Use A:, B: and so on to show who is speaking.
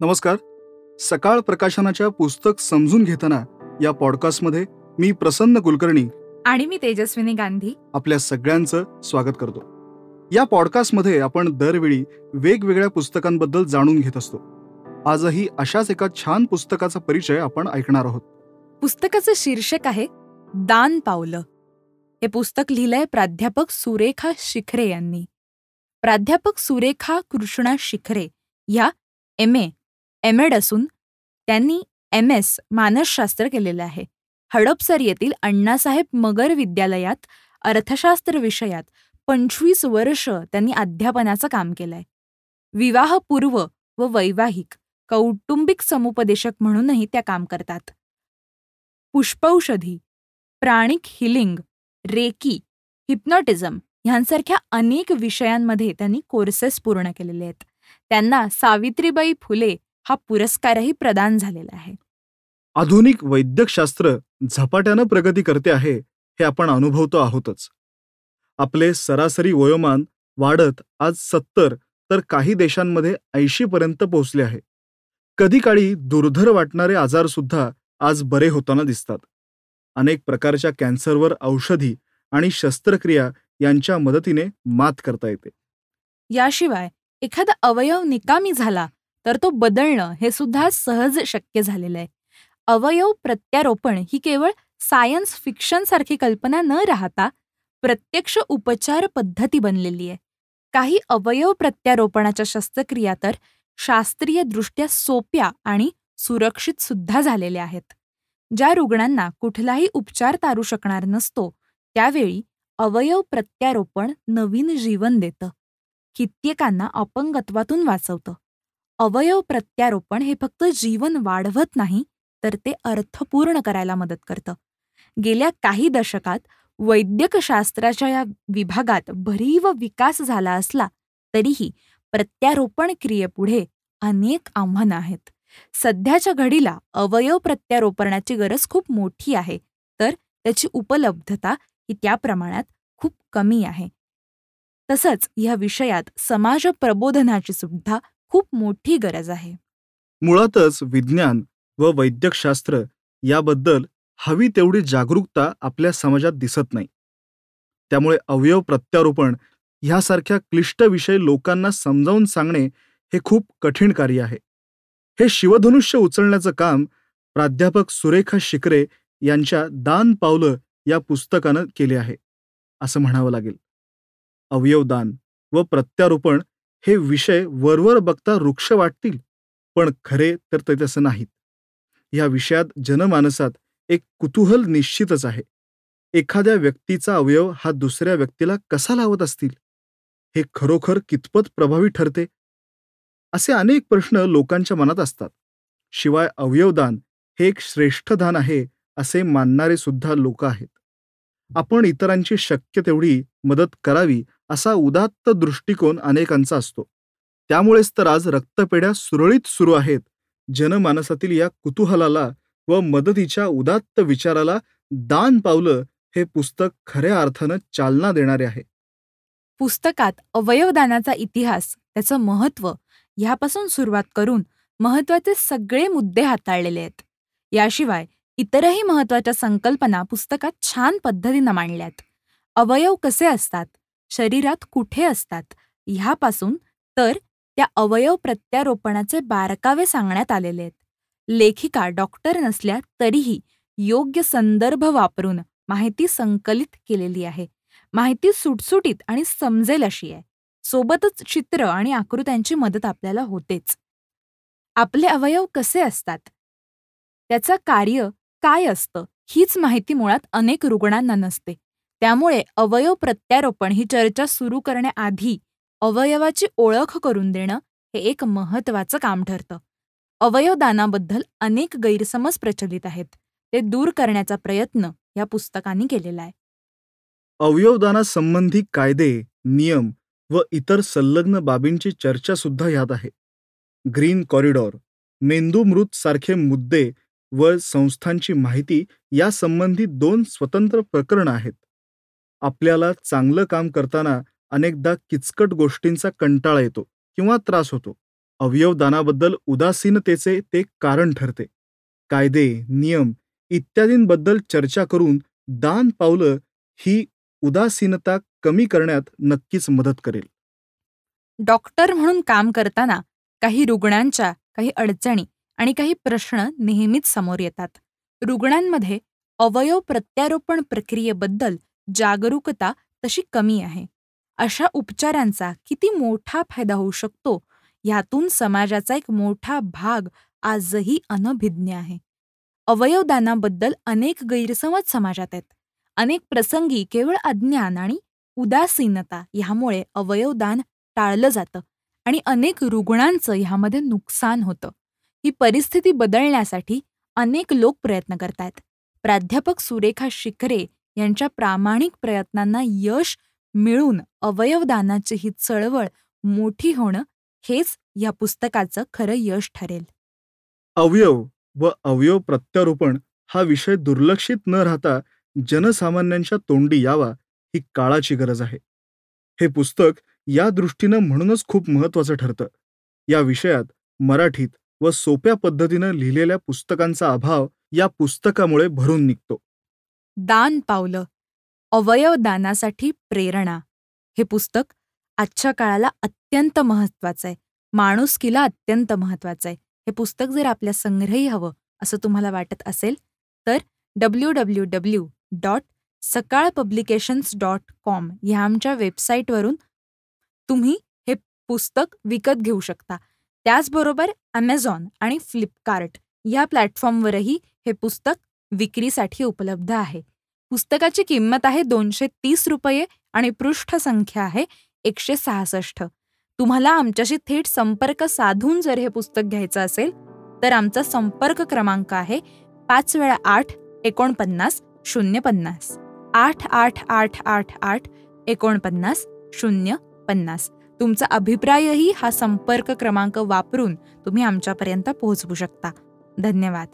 A: नमस्कार. सकाळ प्रकाशनाच्या पुस्तक समजून घेताना या पॉडकास्टमध्ये मी प्रसन्न कुलकर्णी
B: आणि मी तेजस्विनी गांधी.
A: आपल्या सगळ्यांचं स्वागत करतो. या पॉडकास्टमध्ये आपण दरवेळी वेगवेगळ्या पुस्तकांबद्दल जाणून घेत असतो. आजही अशाच एका छान पुस्तकाचा परिचय आपण ऐकणार आहोत.
B: पुस्तकाचं शीर्षक आहे दान पावलं. हे पुस्तक लिहिलंय प्राध्यापक सुरेखा शिखरे यांनी. प्राध्यापक सुरेखा कृष्णा शिखरे ह्या एम ए एम एड असून त्यांनी एम एस मानसशास्त्र केलेलं आहे. हडपसर येथील अण्णासाहेब मगर विद्यालयात अर्थशास्त्र विषयात पंचवीस वर्ष त्यांनी अध्यापनाचं काम केलंय. विवाहपूर्व व वैवाहिक कौटुंबिक समुपदेशक म्हणूनही त्या काम करतात. पुष्पौषधी प्राणिक हिलिंग रेकी हिप्नॉटिझम ह्यांसारख्या अनेक विषयांमध्ये त्यांनी कोर्सेस पूर्ण केलेले आहेत. त्यांना सावित्रीबाई फुले हा पुरस्कारही प्रदान झालेला आहे.
A: आधुनिक वैद्यकशास्त्र झपाट्यानं प्रगती करते आहे हे आपण अनुभवतो आहोतच. आपले सरासरी वयोमान वाढत आज सत्तर तर काही देशांमध्ये ऐंशी पर्यंत पोहोचले आहे. कधी काळी दुर्धर वाटणारे आजार सुद्धा आज बरे होताना दिसतात. अनेक प्रकारच्या कॅन्सरवर औषधी आणि शस्त्रक्रिया यांच्या मदतीने मात करता येते.
B: याशिवाय एखादा अवयव निकामी झाला तर तो बदलणं हे सुद्धा सहज शक्य झालेलं आहे. अवयव प्रत्यारोपण ही केवळ सायन्स फिक्शन सारखी कल्पना न राहता प्रत्यक्ष उपचार पद्धती बनलेली आहे. काही अवयव प्रत्यारोपणाच्या शस्त्रक्रिया तर शास्त्रीयदृष्ट्या सोप्या आणि सुरक्षित सुद्धा झालेल्या आहेत. ज्या रुग्णांना कुठलाही उपचार तारू शकणार नसतो त्यावेळी अवयव प्रत्यारोपण नवीन जीवन देतं. कित्येकांना अपंगत्वातून वाचवतं. अवयव प्रत्यारोपण हे फक्त जीवन वाढवत नाही तर ते अर्थपूर्ण करायला मदत करतं. गेल्या काही दशकात वैद्यकशास्त्राच्या या विभागात भरीव विकास झाला असला तरीही प्रत्यारोपण क्रियेपुढे अनेक आव्हानं आहेत. सध्याच्या घडीला अवयव प्रत्यारोपणाची गरज खूप मोठी आहे तर त्याची उपलब्धता ही त्या प्रमाणात खूप कमी आहे. तसंच या विषयात समाज प्रबोधनाची सुद्धा खूप मोठी गरज आहे.
A: मुळातच विज्ञान व वैद्यकशास्त्र याबद्दल हवी तेवढी जागरूकता आपल्या समाजात दिसत नाही. त्यामुळे अवयव प्रत्यारोपण ह्यासारख्या क्लिष्ट विषय लोकांना समजावून सांगणे हे खूप कठीण कार्य आहे. हे शिवधनुष्य उचलण्याचं काम प्राध्यापक सुरेखा शिकरे यांच्या दान पावलं या पुस्तकानं केले आहे असं म्हणावं लागेल. अवयवदान व प्रत्यारोपण हे विषय वरवर बघता वृक्ष वाटतील पण खरे तर ते तसं नाहीत. या विषयात जनमानसात एक कुतूहल निश्चितच आहे. एखाद्या व्यक्तीचा अवयव हा दुसऱ्या व्यक्तीला कसा लावत असतील? हे खरोखर कितपत प्रभावी ठरते? असे अनेक प्रश्न लोकांच्या मनात असतात. शिवाय अवयवदान हे एक श्रेष्ठ दान आहे असे मानणारे सुद्धा लोक आहेत. आपण इतरांची शक्य तेवढी मदत करावी असा उदात्त दृष्टिकोन अनेकांचा असतो. त्यामुळेच तर आज रक्तपेढ्या सुरळीत सुरू आहेत. जनमानसातील या कुतूहलाला व मदतीच्या उदात्त विचाराला दान पावलं हे पुस्तक खऱ्या अर्थानं चालना देणारे आहे.
B: पुस्तकात अवयवदानाचा इतिहास त्याचं महत्त्व ह्यापासून सुरुवात करून महत्त्वाचे सगळे मुद्दे हाताळलेले आहेत. याशिवाय इतरही महत्त्वाच्या संकल्पना पुस्तकात छान पद्धतीनं मांडल्यात. अवयव कसे असतात? शरीरात कुठे असतात ह्यापासून तर त्या अवयव प्रत्यारोपणाचे बारकावे सांगण्यात आलेले आहेत. लेखिका डॉक्टर नसल्या तरीही योग्य संदर्भ वापरून माहिती संकलित केलेली आहे. माहिती सुटसुटीत आणि समजेल अशी आहे. सोबतच चित्र आणि आकृत्यांची मदत आपल्याला होतेच. आपले अवयव कसे असतात? त्याचं कार्य काय असतं हीच माहिती मुळात अनेक रुग्णांना नसते. त्यामुळे अवयव प्रत्यारोपण ही चर्चा सुरू करण्याआधी अवयवाची ओळख करून देणं हे एक महत्त्वाचं काम ठरतं. अवयवदानाबद्दल अनेक गैरसमज प्रचलित आहेत. ते दूर करण्याचा प्रयत्न या पुस्तकाने केलेला आहे.
A: अवयवदानासंबंधी कायदे नियम व इतर संलग्न बाबींची चर्चा सुद्धा यात आहे. ग्रीन कॉरिडॉर मेंदूमृत सारखे मुद्दे व संस्थांची माहिती यासंबंधी दोन स्वतंत्र प्रकरणं आहेत. आपल्याला चांगलं काम करताना अनेकदा किचकट गोष्टींचा कंटाळा येतो किंवा त्रास होतो. अवयवदानाबद्दल उदासीनतेचे ते कारण ठरते. कायदे नियम इत्यादींबद्दल चर्चा करून दान पावलं ही उदासीनता कमी करण्यात नक्कीच मदत करेल.
B: डॉक्टर म्हणून काम करताना काही रुग्णांच्या काही अडचणी आणि काही प्रश्न नेहमीच समोर येतात. रुग्णांमध्ये अवयव प्रत्यारोपण प्रक्रियेबद्दल जागरूकता तशी कमी आहे. अशा उपचारांचा किती मोठा फायदा होऊ शकतो ह्यातून समाजाचा एक मोठा भाग आजही अनभिज्ञ आहे. अवयवदानाबद्दल अनेक गैरसमज समाजात आहेत. अनेक प्रसंगी केवळ अज्ञान आणि उदासीनता ह्यामुळे अवयवदान टाळलं जातं आणि अनेक रुग्णांचं ह्यामध्ये नुकसान होतं. ही परिस्थिती बदलण्यासाठी अनेक लोक प्रयत्न करतायत. प्राध्यापक सुरेखा शिखरे यांच्या प्रामाणिक प्रयत्नांना यश मिळून अवयवदानाची ही चळवळ मोठी होणं हेच या पुस्तकाचं खरं यश ठरेल.
A: अवयव व अवयव प्रत्यारोपण हा विषय दुर्लक्षित न राहता जनसामान्यांच्या तोंडी यावा ही काळाची गरज आहे. हे पुस्तक या दृष्टीनं म्हणूनच खूप महत्वाचं ठरतं. या विषयात मराठीत व सोप्या पद्धतीनं लिहिलेल्या पुस्तकांचा अभाव या पुस्तकामुळे भरून निघतो.
B: दान पावलं. अवयवदानासाठी प्रेरणा. हे पुस्तक आजच्या काळाला अत्यंत महत्त्वाचं आहे. माणुसकीला अत्यंत महत्त्वाचं आहे. हे पुस्तक जर आपल्या संग्रही हवं असं तुम्हाला वाटत असेल तर W W W dot Sakal publications dot com ह्या आमच्या वेबसाईटवरून तुम्ही हे पुस्तक विकत घेऊ शकता. त्याचबरोबर ॲमेझॉन आणि फ्लिपकार्ट या प्लॅटफॉर्मवरही हे पुस्तक विक्रीसाठी उपलब्ध आहे. पुस्तकाची किंमत आहे दोनशे तीस रुपये आणि पृष्ठसंख्या आहे एकशे सहासष्ट तुम्हाला आमच्याशी थेट संपर्क साधून जर हे पुस्तक घ्यायचं असेल तर आमचा संपर्क क्रमांक आहे पाच वेळा आठ एकोणपन्नास शून्य पन्नास आठ आठ आठ आठ आठ एकोणपन्नास शून्य पन्नास तुमचा अभिप्रायही हा संपर्क क्रमांक वापरून तुम्ही आमच्यापर्यंत पोहोचवू शकता. धन्यवाद.